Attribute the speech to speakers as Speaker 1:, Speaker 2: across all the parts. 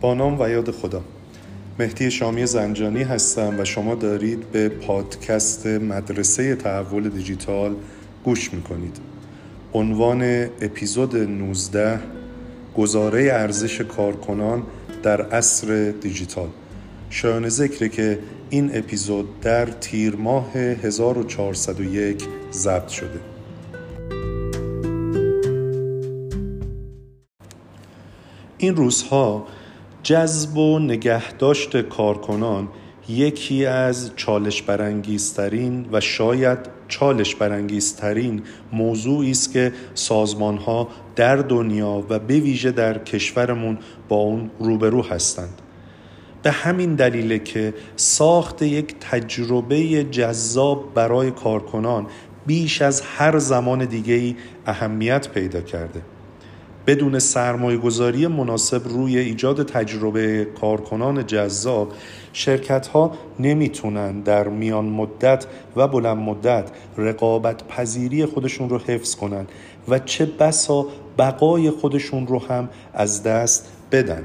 Speaker 1: با نام و یاد خدا. مهدی شامی زنجانی هستم و شما دارید به پادکست مدرسه تحول دیجیتال گوش می‌کنید. عنوان اپیزود 19 گزاره ارزش کارکنان در عصر دیجیتال. شایان ذکره که این اپیزود در تیر ماه 1401 ضبط شده. این روزها جذب و نگهداشت کارکنان یکی از چالش برانگیزترین و شاید چالش برانگیزترین موضوعی است که سازمان ها در دنیا و به ویژه در کشورمون با اون روبرو هستند. به همین دلیله که ساخت یک تجربه جذاب برای کارکنان بیش از هر زمان دیگه اهمیت پیدا کرده. بدون سرمایه گذاری مناسب روی ایجاد تجربه کارکنان جذاب شرکت ها نمی‌تونن در میان مدت و بلند مدت رقابت پذیری خودشون رو حفظ کنن و چه بسا بقای خودشون رو هم از دست بدن.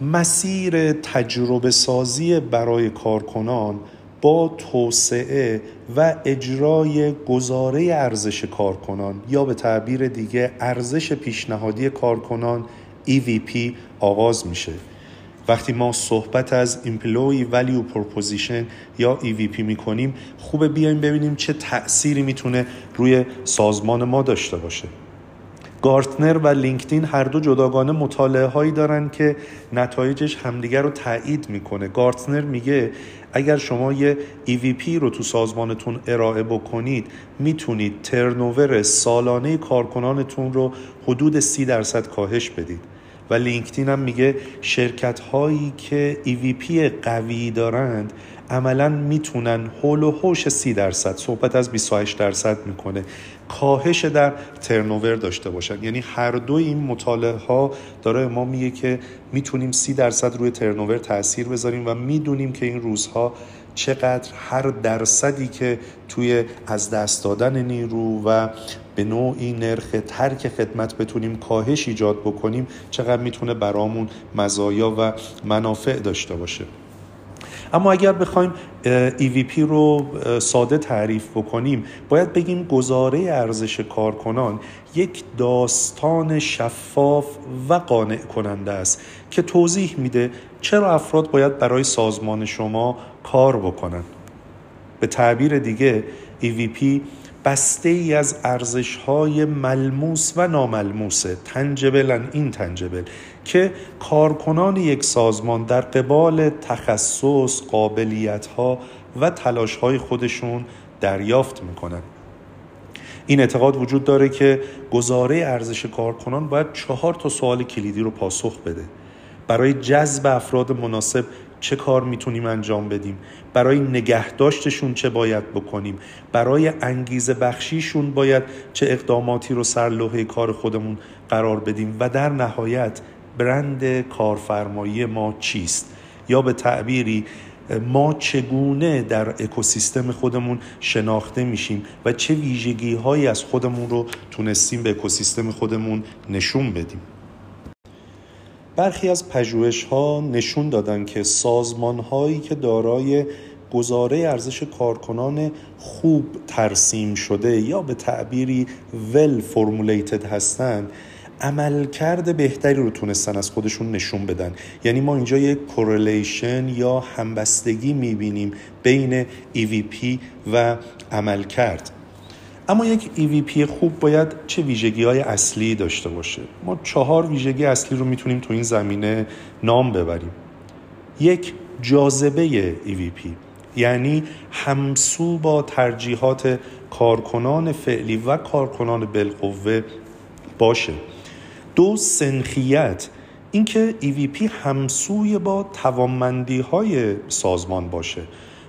Speaker 1: مسیر تجربه سازی برای کارکنان با توسعه و اجرای گزاره ارزش کارکنان یا به تعبیر دیگه ارزش پیشنهادی کارکنان EVP آغاز میشه. وقتی ما صحبت از Employee Value Proposition یا EVP می‌کنیم خوبه بیایم ببینیم چه تأثیری می‌تونه روی سازمان ما داشته باشه. گارتنر و لینکدین هر دو جداگانه مطالعه هایی دارن که نتایجش همدیگر رو تایید می‌کنه. گارتنر میگه اگر شما یه EVP رو تو سازمانتون ارائه بکنید می‌تونید turnover سالانه کارکنانتون رو حدود سی درصد کاهش بدید. و لینکدین هم میگه شرکت هایی که EVP قوی دارند عملا می‌تونن حول و حوش سی درصد صحبت از 28 درصد می‌کنه. کاهش در turnover داشته باشن. یعنی هر دو این مطالعه ها داره ما میگه که می‌تونیم سی درصد روی ترنوور تاثیر بذاریم و می‌دونیم که این روزها چقدر هر درصدی که توی از دست دادن نیرو و به نوعی نرخ ترک خدمت بتونیم کاهش ایجاد بکنیم چقدر می‌تونه برامون مزایا و منافع داشته باشه. اما اگر بخوایم EVP رو ساده تعریف بکنیم باید بگیم گزاره ارزش کارکنان یک داستان شفاف و قانع کننده است که توضیح میده چرا افراد باید برای سازمان شما کار بکنن. به تعبیر دیگه EVP بسته ای از ارزش های ملموس و ناملموسه تنجبل این تنجبل که کارکنان یک سازمان در قبال تخصص قابلیت ها و تلاش های خودشون دریافت می‌کنن این اعتقاد وجود داره که گزاره ارزش کارکنان باید چهار تا سوال کلیدی رو پاسخ بده. برای جذب افراد مناسب چه کار می‌تونیم انجام بدیم؟ برای نگهداشتشون چه باید بکنیم؟ برای انگیزه بخشیشون باید چه اقداماتی رو سر لوحه کار خودمون قرار بدیم؟ و در نهایت برند کارفرمایی ما چیست؟ یا به تعبیری ما چگونه در اکوسیستم خودمون شناخته میشیم و چه ویژگی هایی از خودمون رو تونستیم به اکوسیستم خودمون نشون بدیم؟ برخی از پژوهش ها نشون دادن که سازمان هایی که دارای گزاره ارزش کارکنان خوب ترسیم شده یا به تعبیری ول فرمولیتد هستند عملکرد بهتری رو تونستن از خودشون نشون بدن. یعنی ما اینجا یک کورلیشن یا همبستگی می‌بینیم بین EVP و عملکرد. اما یک EVP خوب باید چه ویژگی های اصلی داشته باشه؟ ما چهار ویژگی اصلی رو می‌تونیم تو این زمینه نام ببریم. یک جاذبه EVP یعنی همسو با ترجیحات کارکنان فعلی و کارکنان بالقوه باشه. دو سنخیت. اینکه EVP همسوی با توانمندی های سازمان باشه.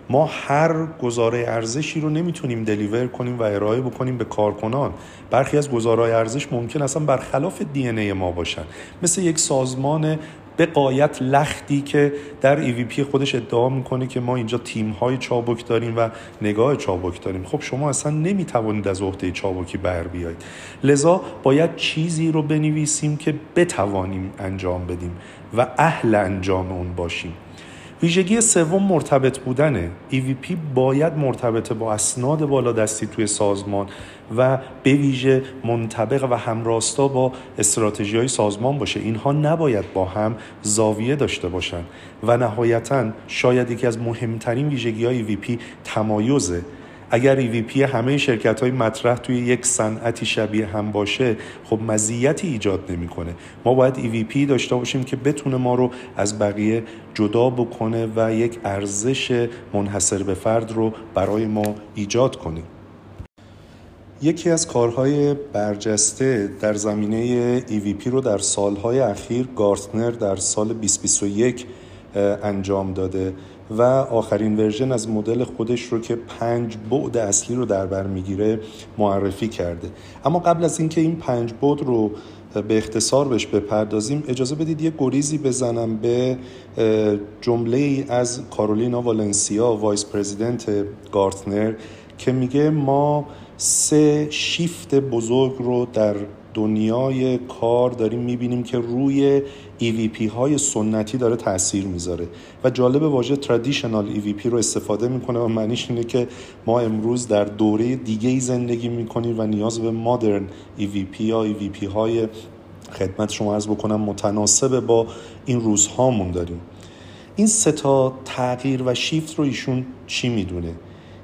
Speaker 1: ما هر گزاره ارزشی رو نمی‌تونیم دلیور کنیم و ارائه بکنیم به کارکنان. برخی از گزارهای ارزش ممکن اصلا برخلاف دی ای ما باشن. مثل یک سازمان به قایت لختی که در EVP خودش ادعا می‌کنه که ما اینجا تیم های چابک داریم و نگاه چابک داریم. خب شما اصلا نمی‌توانید از عهده چابکی بر بیایید. لذا باید چیزی رو بنویسیم که بتوانیم انجام بدیم و اهل انجام اون باشیم. ویژگی سوم مرتبط بودنه. EVP باید مرتبط با اسناد بالا دستی توی سازمان و به ویژه منطبق و همراستا با استراتژی های سازمان باشه. اینها نباید با هم زاویه داشته باشند و نهایتا شاید یکی از مهمترین ویژگی های EVP تمایزه اگر EVP همه شرکت های مطرح توی یک صنعتی شبیه هم باشه خب مزیتی ایجاد نمی‌کنه. ما باید EVP داشته باشیم که بتونه ما رو از بقیه جدا بکنه و یک ارزش منحصر به فرد رو برای ما ایجاد کنه. یکی از کارهای برجسته در زمینه EVP رو در سالهای اخیر گارتنر در سال 2021 انجام داده. و آخرین version از مدل خودش رو که پنج بعد اصلی رو در بر می‌گیره معرفی کرده. اما قبل از اینکه این پنج بعد رو به اختصار بهش بپردازیم اجازه بدید یه گریزی بزنم به جمله ای از کارولینا والنسیا Vice President گارتنر که میگه ما سه شیفت بزرگ رو در دنیای کار داریم می‌بینیم که روی EVP های سنتی داره تاثیر می‌ذاره. و جالب واژه traditional EVP رو استفاده می‌کنه و معنیش اینه که ما امروز در دوره دیگه ای زندگی می‌کنیم و نیاز به مدرن EVP یا EVP های خدمت شما عرض بکنم متناسب با این روزهامون داریم. این سه تا تغییر و شیفت رو ایشون چی می‌دونه؟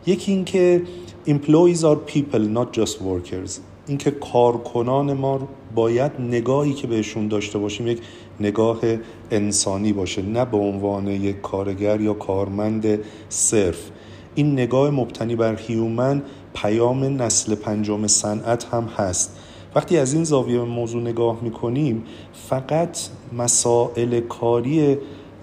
Speaker 1: یکی اینکه employees are people not just workers. اینکه کارکنان ما باید نگاهی که بهشون داشته باشیم یک نگاه انسانی باشه نه به عنوان یک کارگر یا کارمند صرف. این نگاه مبتنی بر هیومن پیام نسل پنجم صنعت هم هست. وقتی از این زاویه موضوع نگاه می‌کنیم فقط مسائل کاری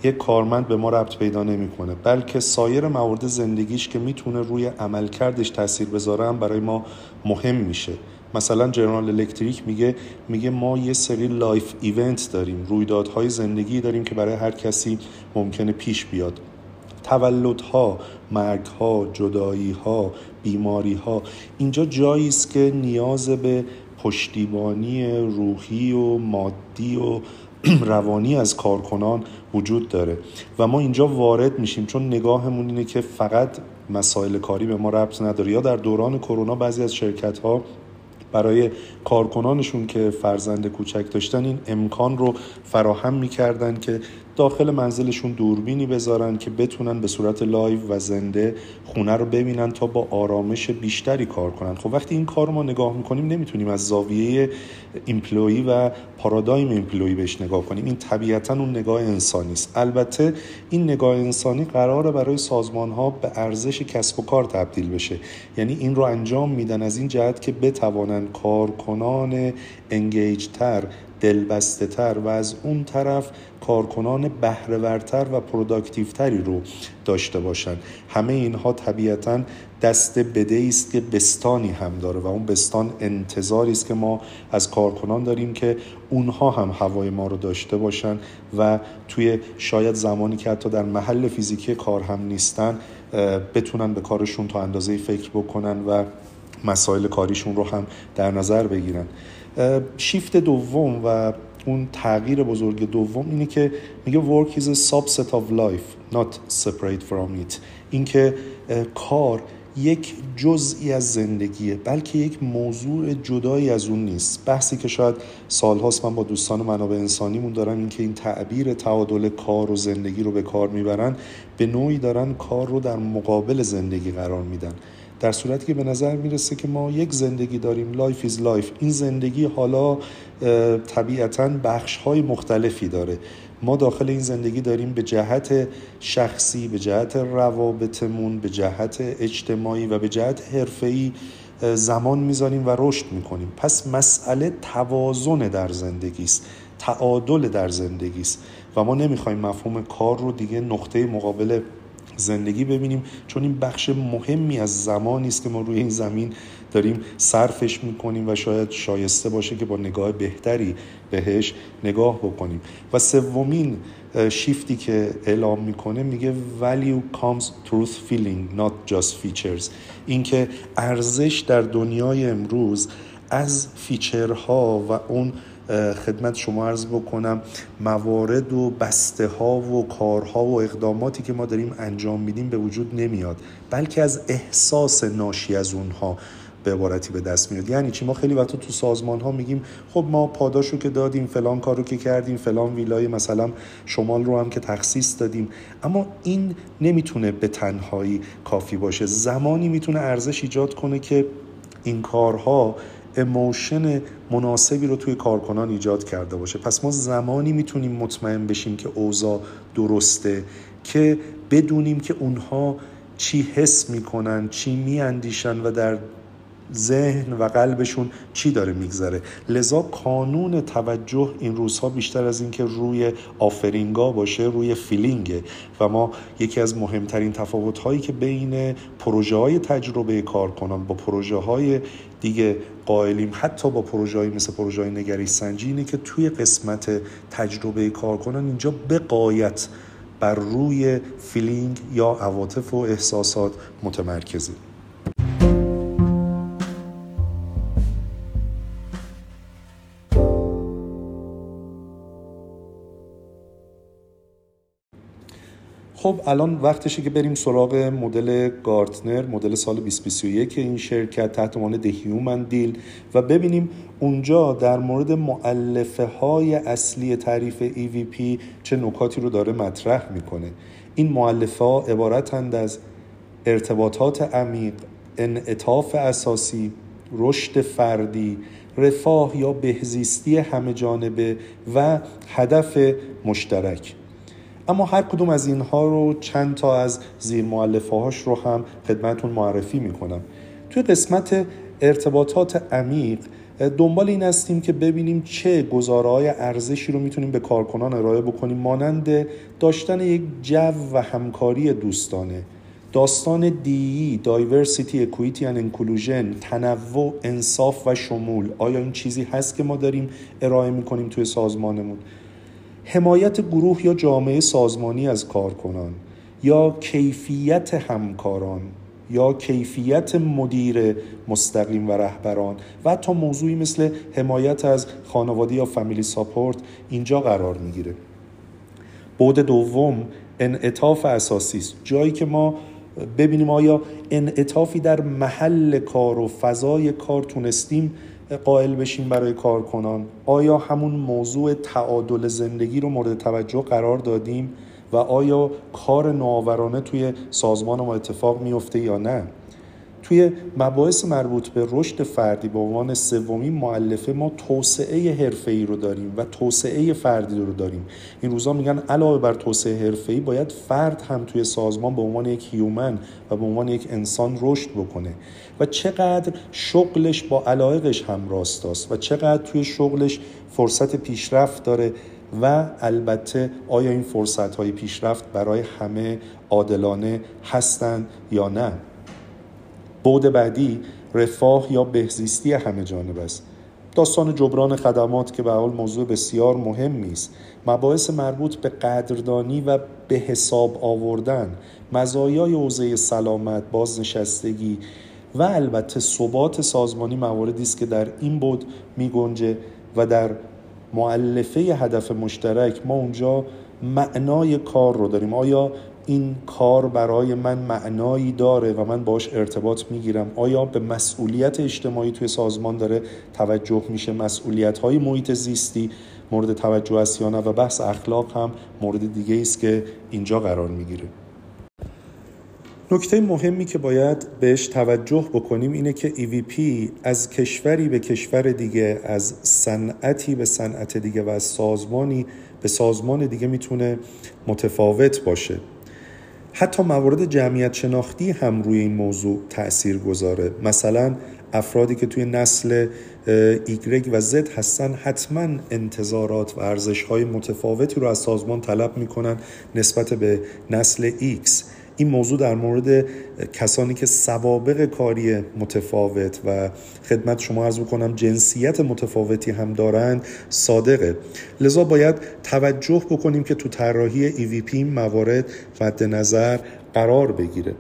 Speaker 1: یک کارمند به ما ربط پیدا نمی‌کنه بلکه سایر موارد زندگیش که می‌تونه روی عملکردش تاثیر بذاره هم برای ما مهم میشه. مثلا جنرال الکتریک میگه میگه ما یه سری life event داریم رویدادهای زندگی داریم که برای هر کسی ممکنه پیش بیاد. تولدها، مرگها، جداییها، بیماریها اینجا جایی است که نیاز به پشتیبانی روحی و مادی و روانی از کارکنان وجود داره. و ما اینجا وارد میشیم چون نگاهمون اینه که فقط مسائل کاری به ما ربط نداره. یا در دوران کرونا بعضی از شرکت ها برای کارکنانشون که فرزند کوچک داشتن این امکان رو فراهم می‌کردن که داخل منزلشون دوربینی بذارن که بتونن به صورت live و زنده خونه رو ببینن تا با آرامش بیشتری کار کنن. خب وقتی این کار رو ما نگاه می‌کنیم نمی‌تونیم از زاویه employee و پارادایم employee بهش نگاه کنیم. این طبیعتا اون نگاه انسانی است. البته این نگاه انسانی قراره برای سازمان ها به ارزش کسب و کار تبدیل بشه. یعنی این رو انجام میدن از این جهت که بتوانن کارکنان انگیج تر دلبسته تر و از اون طرف کارکنان بهرهورتر و پروداکتیوتری رو داشته باشند. همه اینها طبیعتا دست بده است که بستانی هم داره و اون بستان انتظاری است که ما از کارکنان داریم که اونها هم هوای ما رو داشته باشن و توی شاید زمانی که حتی در محل فیزیکی کار هم نیستن بتونن به کارشون تا اندازه فکر بکنن و مسائل کاریشون رو هم در نظر بگیرن. شیفت دوم و اون تغییر بزرگ دوم اینه که میگه work is a subset of life not separate from it. اینکه کار یک جزئی از زندگیه بلکه یک موضوع جدایی از اون نیست. بحثی که شاید سالهاست من با دوستان منابع انسانیمون دارم اینکه این تعبیر تعادل کار و زندگی رو به کار می‌برن به نوعی دارن کار رو در مقابل زندگی قرار میدن. در صورتی که به نظر می‌رسه که ما یک زندگی داریم life is life این زندگی حالا طبیعتا بخش های مختلفی داره. ما داخل این زندگی داریم به جهت شخصی به جهت روابطمون به جهت اجتماعی و به جهت حرفه‌ای زمان می‌ذاریم و رشد می‌کنیم. پس مسئله توازن در زندگی است تعادل در زندگی است و ما نمی‌خوایم مفهوم کار رو دیگه نقطه مقابل زندگی ببینیم چون این بخش مهمی از زمانی است که ما روی این زمین داریم صرفش می‌کنیم و شاید شایسته باشه که با نگاه بهتری بهش نگاه بکنیم. و سومین شیفتی که اعلام می‌کنه میگه value comes through feeling not just features. اینکه ارزش در دنیای امروز از فیچرها و اون خدمت شما عرض بکنم موارد و بسته ها و کارها و اقداماتی که ما داریم انجام میدیم به وجود نمیاد بلکه از احساس ناشی از اونها. به عبارتی به دست میاد. یعنی چی؟ ما خیلی وقتا تو سازمان ها میگیم خب ما پاداش رو که دادیم فلان کار رو که کردیم فلان ویلای مثلا شمال رو هم که تخصیص دادیم. اما این نمی‌تونه به تنهایی کافی باشه. زمانی می‌تونه ارزش ایجاد کنه که این کارها اموشن مناسبی رو توی کارکنان ایجاد کرده باشه. پس ما زمانی می‌تونیم مطمئن بشیم که اوضاع درسته که بدونیم که اونها چی حس می‌کنن چی میاندیشن و در ذهن و قلبشون چی داره میگذره. لذا کانون توجه این روزها بیشتر از اینکه روی offering ها باشه روی feeling ه. و ما یکی از مهمترین تفاوت هایی که بین پروژه های تجربه کارکنان با پروژه های دیگه قائلیم حتی با پروژه های مثل پروژه های نگرش سنجی اینه که توی قسمت تجربه کارکنان اینجا به غایت بر روی feeling یا عواطف و احساسات متمرکزه خب الان وقتشه که بریم سراغ مدل گارتنر مدل سال 2021 این شرکت تحت عنوان Human Deal و ببینیم اونجا در مورد مؤلفه های اصلی تعریف EVP چه نکاتی رو داره مطرح می‌کنه. این مؤلفه ها عبارتند از ارتباطات عمیق انعطاف اساسی رشد فردی رفاه یا بهزیستی همه جانبه و هدف مشترک. اما هر کدوم از اینها رو چند تا از زیر معلفه هاش رو هم خدمتون معرفی می‌کنم. توی قسمت ارتباطات عمیق دنبال این هستیم که ببینیم چه گزاره های ارزشی رو می‌تونیم به کارکنان ارائه بکنیم مانند داشتن یک جو و همکاری دوستانه داستان دی دایورسیتی اکویتی ان انکلوژن تنوع انصاف و شمول. آیا این چیزی هست که ما داریم ارائه می‌کنیم توی سازمانمون؟ حمایت گروه یا جامعه سازمانی از کارکنان یا کیفیت همکاران یا کیفیت مدیر مستقیم و رهبران و حتی موضوعی مثل حمایت از خانواده یا فامیلی ساپورت اینجا قرار می‌گیره. بود دوم انعطاف اساسی است. جایی که ما ببینیم آیا انعطافی در محل کار و فضای کار تونستیم قائل بشیم برای کارکنان. آیا همون موضوع تعادل زندگی رو مورد توجه قرار دادیم و آیا کار نوآورانه توی سازمان ما اتفاق میفته یا نه؟ توی مباحث مربوط به رشد فردی به عنوان سومین معلفه ما توسعه حرفه‌ای رو داریم و توسعه فردی رو داریم. این روزا میگن علاوه بر توسعه حرفه‌ای باید فرد هم توی سازمان به عنوان یک هیومن و به عنوان یک انسان رشد بکنه. و چقدر شغلش با علایقش هم راستاست و چقدر توی شغلش فرصت پیشرفت داره و البته آیا این فرصت های پیشرفت برای همه عادلانه هستند یا نه؟ بود بعدی رفاه یا بهزیستی همه جانب است. داستان جبران خدمات که به حال موضوع بسیار مهمی است مباحث مربوط به قدردانی و به حساب آوردن مزایای حوزه سلامت بازنشستگی و البته ثبات سازمانی مواردی است که در این بود می گنجه و در معلفه هدف مشترک ما اونجا معنای کار رو داریم. آیا این کار برای من معنایی داره و من باش ارتباط می‌گیرم. آیا به مسئولیت اجتماعی توی سازمان داره توجه میشه مسئولیت های محیط زیستی مورد توجه است یا نه و بحث اخلاق هم مورد دیگه است که اینجا قرار می‌گیره. نکته مهمی که باید بهش توجه بکنیم اینه که EVP از کشوری به کشور دیگه از صنعتی به صنعت دیگه و از سازمانی به سازمان دیگه می‌تونه متفاوت باشه. حتی موارد جمعیت شناختی هم روی این موضوع تأثیر گذاره. مثلا افرادی که توی نسل ایگرگ و زد هستن حتما انتظارات و ارزش های متفاوتی رو از سازمان طلب می‌کنن نسبت به نسل X این موضوع در مورد کسانی که سوابق کاری متفاوت و خدمت شما عرض بکنم جنسیت متفاوتی هم دارند صادقه. لذا باید توجه بکنیم که تو طراحی EVP موارد مد نظر قرار بگیره.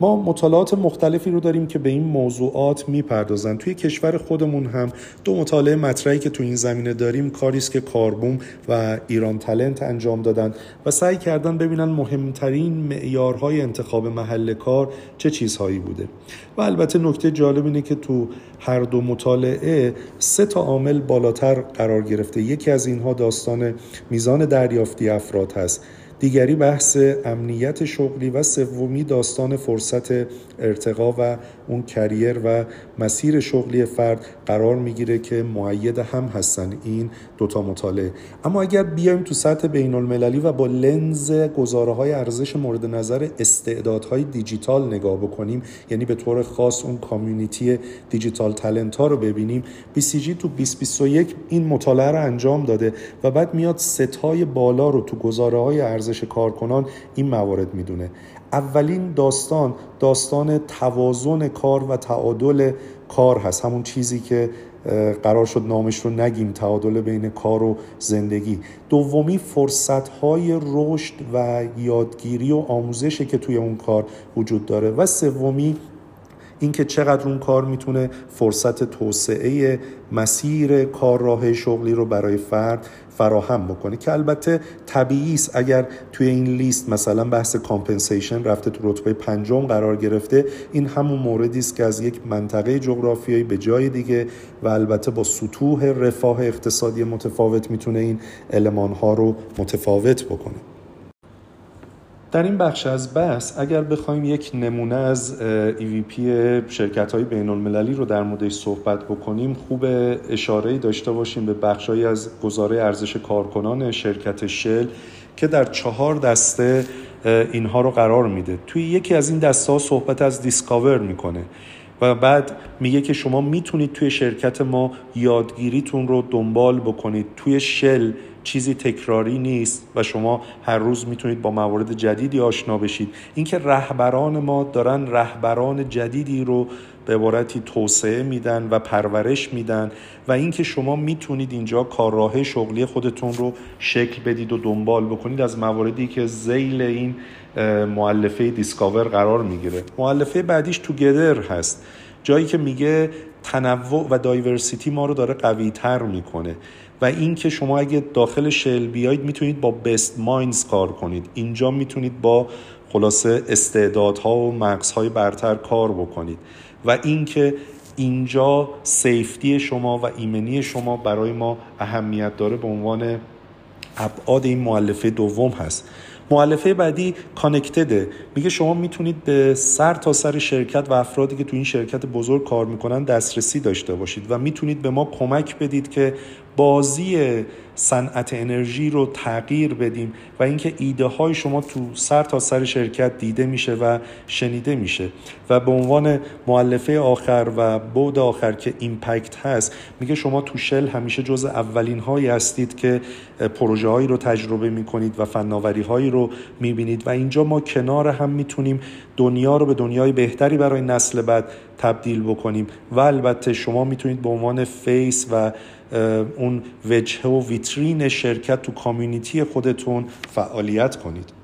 Speaker 1: ما مطالعات مختلفی رو داریم که به این موضوعات می‌پردازن. توی کشور خودمون هم دو مطالعه مطرحی که تو این زمینه داریم کاری است که کاربوم و ایران تلنت انجام دادن و سعی کردن ببینن مهمترین معیارهای انتخاب محل کار چه چیزهایی بوده. و البته نکته جالب اینه که تو هر دو مطالعه سه تا عامل بالاتر قرار گرفته. یکی از اینها داستان میزان دریافتی افراد هست. دیگری بحث امنیت شغلی و سومی داستان فرصت ارتقا و اون کریر و مسیر شغلی فرد قرار می‌گیره که معید هم هستن. این دوتا مطالعه. اما اگر بیایم تو سطح بین المللی و با لنز گزاره های ارزش مورد نظر استعدادهای دیجیتال نگاه بکنیم یعنی به طور خاص اون کامیونیتی دیجیتال تلنت ها رو ببینیم BCG تو 2021 این مطالعه رو انجام داده و بعد میاد ستای بالا رو تو گزاره های ارزش کارکنان این موارد می‌دونه. اولین داستان داستان توازن کار و تعادل کار هست. همون چیزی که قرار شد نامش رو نگیم تعادل بین کار و زندگی. دومی فرصت های رشد و یادگیری و آموزشی که توی اون کار وجود داره. و سومی اینکه چقدر اون کار می‌تونه فرصت توسعه مسیر کارراه شغلی رو برای فرد فراهم بکنه که البته طبیعی است اگر توی این لیست مثلا بحث compensation رفته تو رتبه پنجم قرار گرفته این همون موردی است که از یک منطقه جغرافیایی به جای دیگه و البته با سطوح رفاه اقتصادی متفاوت می‌تونه این علمان ها رو متفاوت بکنه. در این بخش از بحث اگر بخوایم یک نمونه از EVP شرکت های بین المللی رو در موردش صحبت بکنیم خوب اشاره داشته باشیم به بخشهایی از گزاره ارزش کارکنان شرکت شل که در چهار دسته اینها رو قرار میده. توی یکی از این دسته ها صحبت از دیسکاور می‌کنه. بعد میگه که شما می‌تونید توی شرکت ما یادگیریتون رو دنبال بکنید. توی شل چیزی تکراری نیست و شما هر روز می‌تونید با موارد جدیدی آشنا بشید. اینکه رهبران ما دارن رهبران جدیدی رو به عبارتی توسعه میدن و پرورش میدن و اینکه شما می‌تونید اینجا کارراه شغلی خودتون رو شکل بدید و دنبال بکنید از مواردی که ذیل این مؤلفه discover قرار می‌گیره. مؤلفه بعدیش together هست. جایی که میگه تنوع و diversity ما رو داره قوی تر می‌کنه. و اینکه شما اگه داخل شل بیاید می‌تونید با best minds کار کنید. اینجا می‌تونید با خلاصه استعدادها و مغزهای برتر کار بکنید. و اینکه اینجا safety شما و ایمنی شما برای ما اهمیت داره به عنوان ابعاد این معلفه دوم هست. معلفه بعدی کانکتده میگه شما می‌تونید به سر تا سر شرکت و افرادی که تو این شرکت بزرگ کار می‌کنن دسترسی داشته باشید و می‌تونید به ما کمک بدید که بازی صنعت انرژی رو تغییر بدیم و اینکه ایده های شما تو سر تا سر شرکت دیده میشه و شنیده میشه. و به عنوان معلفه آخر و بود آخر که ایمپکت هست میگه شما تو شل همیشه جزو اولین هایی هستید که پروژه هایی رو تجربه می‌کنید و فناوری هایی رو می‌بینید و اینجا ما کنار می‌تونیم دنیا رو به دنیای بهتری برای نسل بعد تبدیل بکنیم. و البته شما می‌تونید به عنوان face و اون وجهه و ویترین شرکت تو community خودتون فعالیت کنید.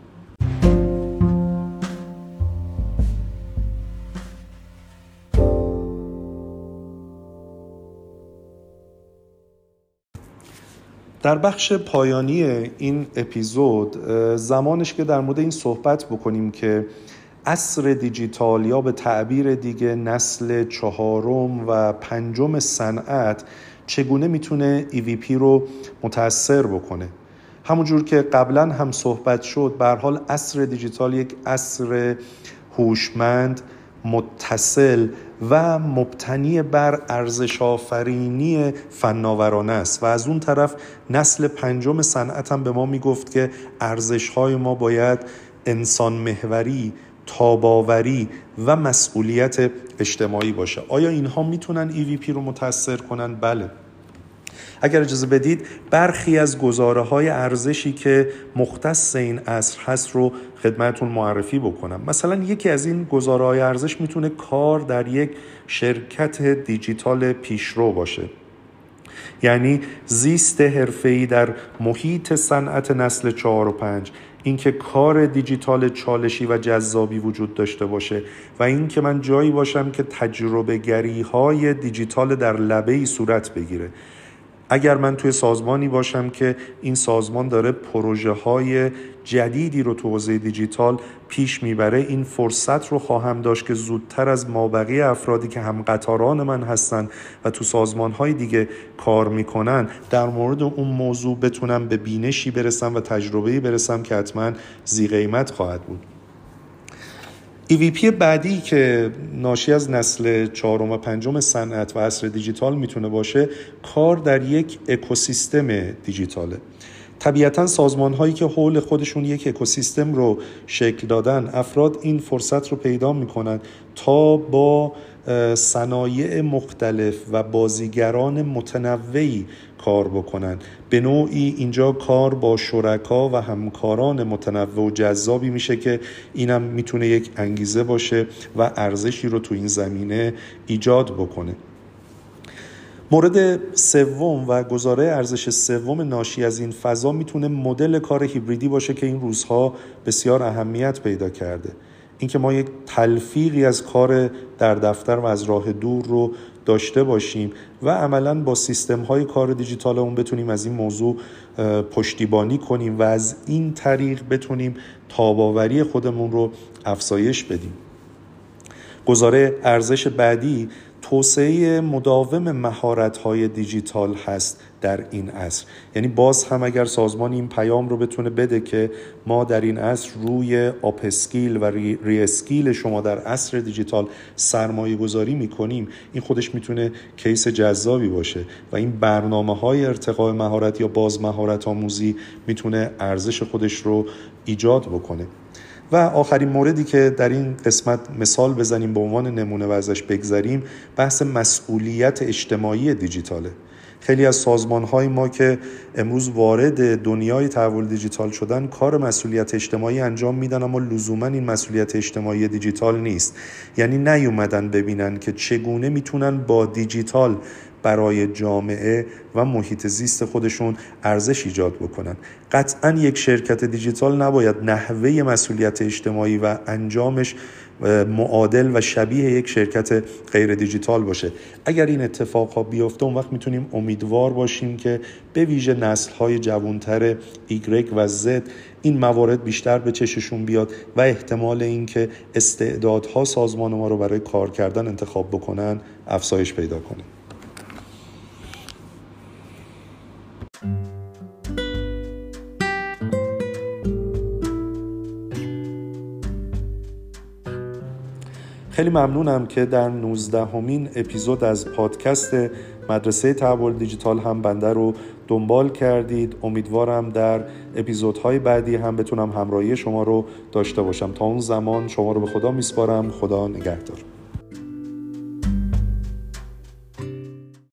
Speaker 1: در بخش پایانی این اپیزود زمانش که در مورد این صحبت بکنیم که اصر دیجیتال یا به تعبیر دیگه نسل چهارم و پنجم صنعت چگونه می‌تونه EVP رو متاثر بکنه؟ همونجور که قبلا هم صحبت شد به حال اصر دیجیتال یک اصر هوشمند متصل و مبتنی بر ارزش آفرینی فناورانه است. و از اون طرف نسل پنجم صنعت هم به ما می‌گفت که ارزش های ما باید انسان محوری تاباوری و مسئولیت اجتماعی باشه. آیا اینها می‌تونن EVP رو متاثر کنن؟ بله. اگر اجازه بدید برخی از گزاره های ارزشی که مختص این عصر هست رو خدمتون معرفی بکنم. مثلا یکی از این گزاره های ارزش می‌تونه کار در یک شرکت دیجیتال پیشرو باشه. یعنی زیست حرفه‌ای در محیط صنعت نسل چهار و پنج اینکه کار دیجیتال چالشی و جذابی وجود داشته باشه و اینکه من جایی باشم که تجربه گری های دیجیتال در لبه ای صورت بگیره. اگر من توی سازمانی باشم که این سازمان داره پروژه های جدیدی رو تو حوزه دیجیتال پیش می‌بره این فرصت رو خواهم داشت که زودتر از مابقی افرادی که هم قطاران من هستن و تو سازمان های دیگه کار می‌کنن در مورد اون موضوع بتونم به بینشی برسم و تجربه‌ای برسم که حتما زی قیمت خواهد بود. EVP بعدی که ناشی از نسل چهارم و پنجم صنعت و عصر دیجیتال می‌تونه باشه کار در یک اکوسیستم دیجیتاله. طبیعتا سازمان هایی که حول خودشون یک اکوسیستم رو شکل دادن افراد این فرصت رو پیدا می‌کنن تا با صنایع مختلف و بازیگران متنوعی کار بکنن. به نوعی اینجا کار با شرکا و همکاران متنوع و جذابی میشه که اینم می‌تونه یک انگیزه باشه و ارزشی رو تو این زمینه ایجاد بکنه. مورد سوم و گزاره ارزش سوم ناشی از این فضا می‌تونه مدل کار هیبریدی باشه که این روزها بسیار اهمیت پیدا کرده. اینکه ما یک تلفیقی از کار در دفتر و از راه دور رو داشته باشیم و عملا با سیستم های کار دیجیتال اون بتونیم از این موضوع پشتیبانی کنیم و از این طریق بتونیم تاباوری خودمون رو افزایش بدیم. گزاره ارزش بعدی توسعه مداوم مهارت های دیجیتال هست در این عصر. یعنی باز هم اگر سازمان این پیام رو بتونه بده که ما در این عصر روی upskill و reskill شما در عصر دیجیتال سرمایه گذاری می‌کنیم این خودش می‌تونه case جذابی باشه و این برنامه های ارتقاء مهارت یا باز مهارت آموزی می‌تونه ارزش خودش رو ایجاد بکنه. و آخرین موردی که در این قسمت مثال بزنیم به عنوان نمونه و ازش بگذریم بحث مسئولیت اجتماعی دیجیتاله. خیلی از سازمان های ما که امروز وارد دنیای تحول دیجیتال شدن کار مسئولیت اجتماعی انجام میدن اما لزوما این مسئولیت اجتماعی دیجیتال نیست. یعنی نیومدن ببینن که چگونه می‌تونن با دیجیتال برای جامعه و محیط زیست خودشون ارزش ایجاد بکنن. قطعا یک شرکت دیجیتال نباید نحوه مسئولیت اجتماعی و انجامش معادل و شبیه یک شرکت غیر دیجیتال باشه. اگر این اتفاق ها بیفته اون وقت می‌تونیم امیدوار باشیم که به ویژه نسل های جوانتر ایگرگ و زد این موارد بیشتر به چششون بیاد و احتمال اینکه استعدادها سازمان ما رو برای کار کردن انتخاب بکنن افزایش پیدا کنه. خیلی ممنونم که در 19 همین اپیزود از پادکست مدرسه تحول دیجیتال هم بنده رو دنبال کردید. امیدوارم در اپیزودهای بعدی هم بتونم همراهی شما رو داشته باشم. تا اون زمان شما رو به خدا میسپارم. خدا نگهدار.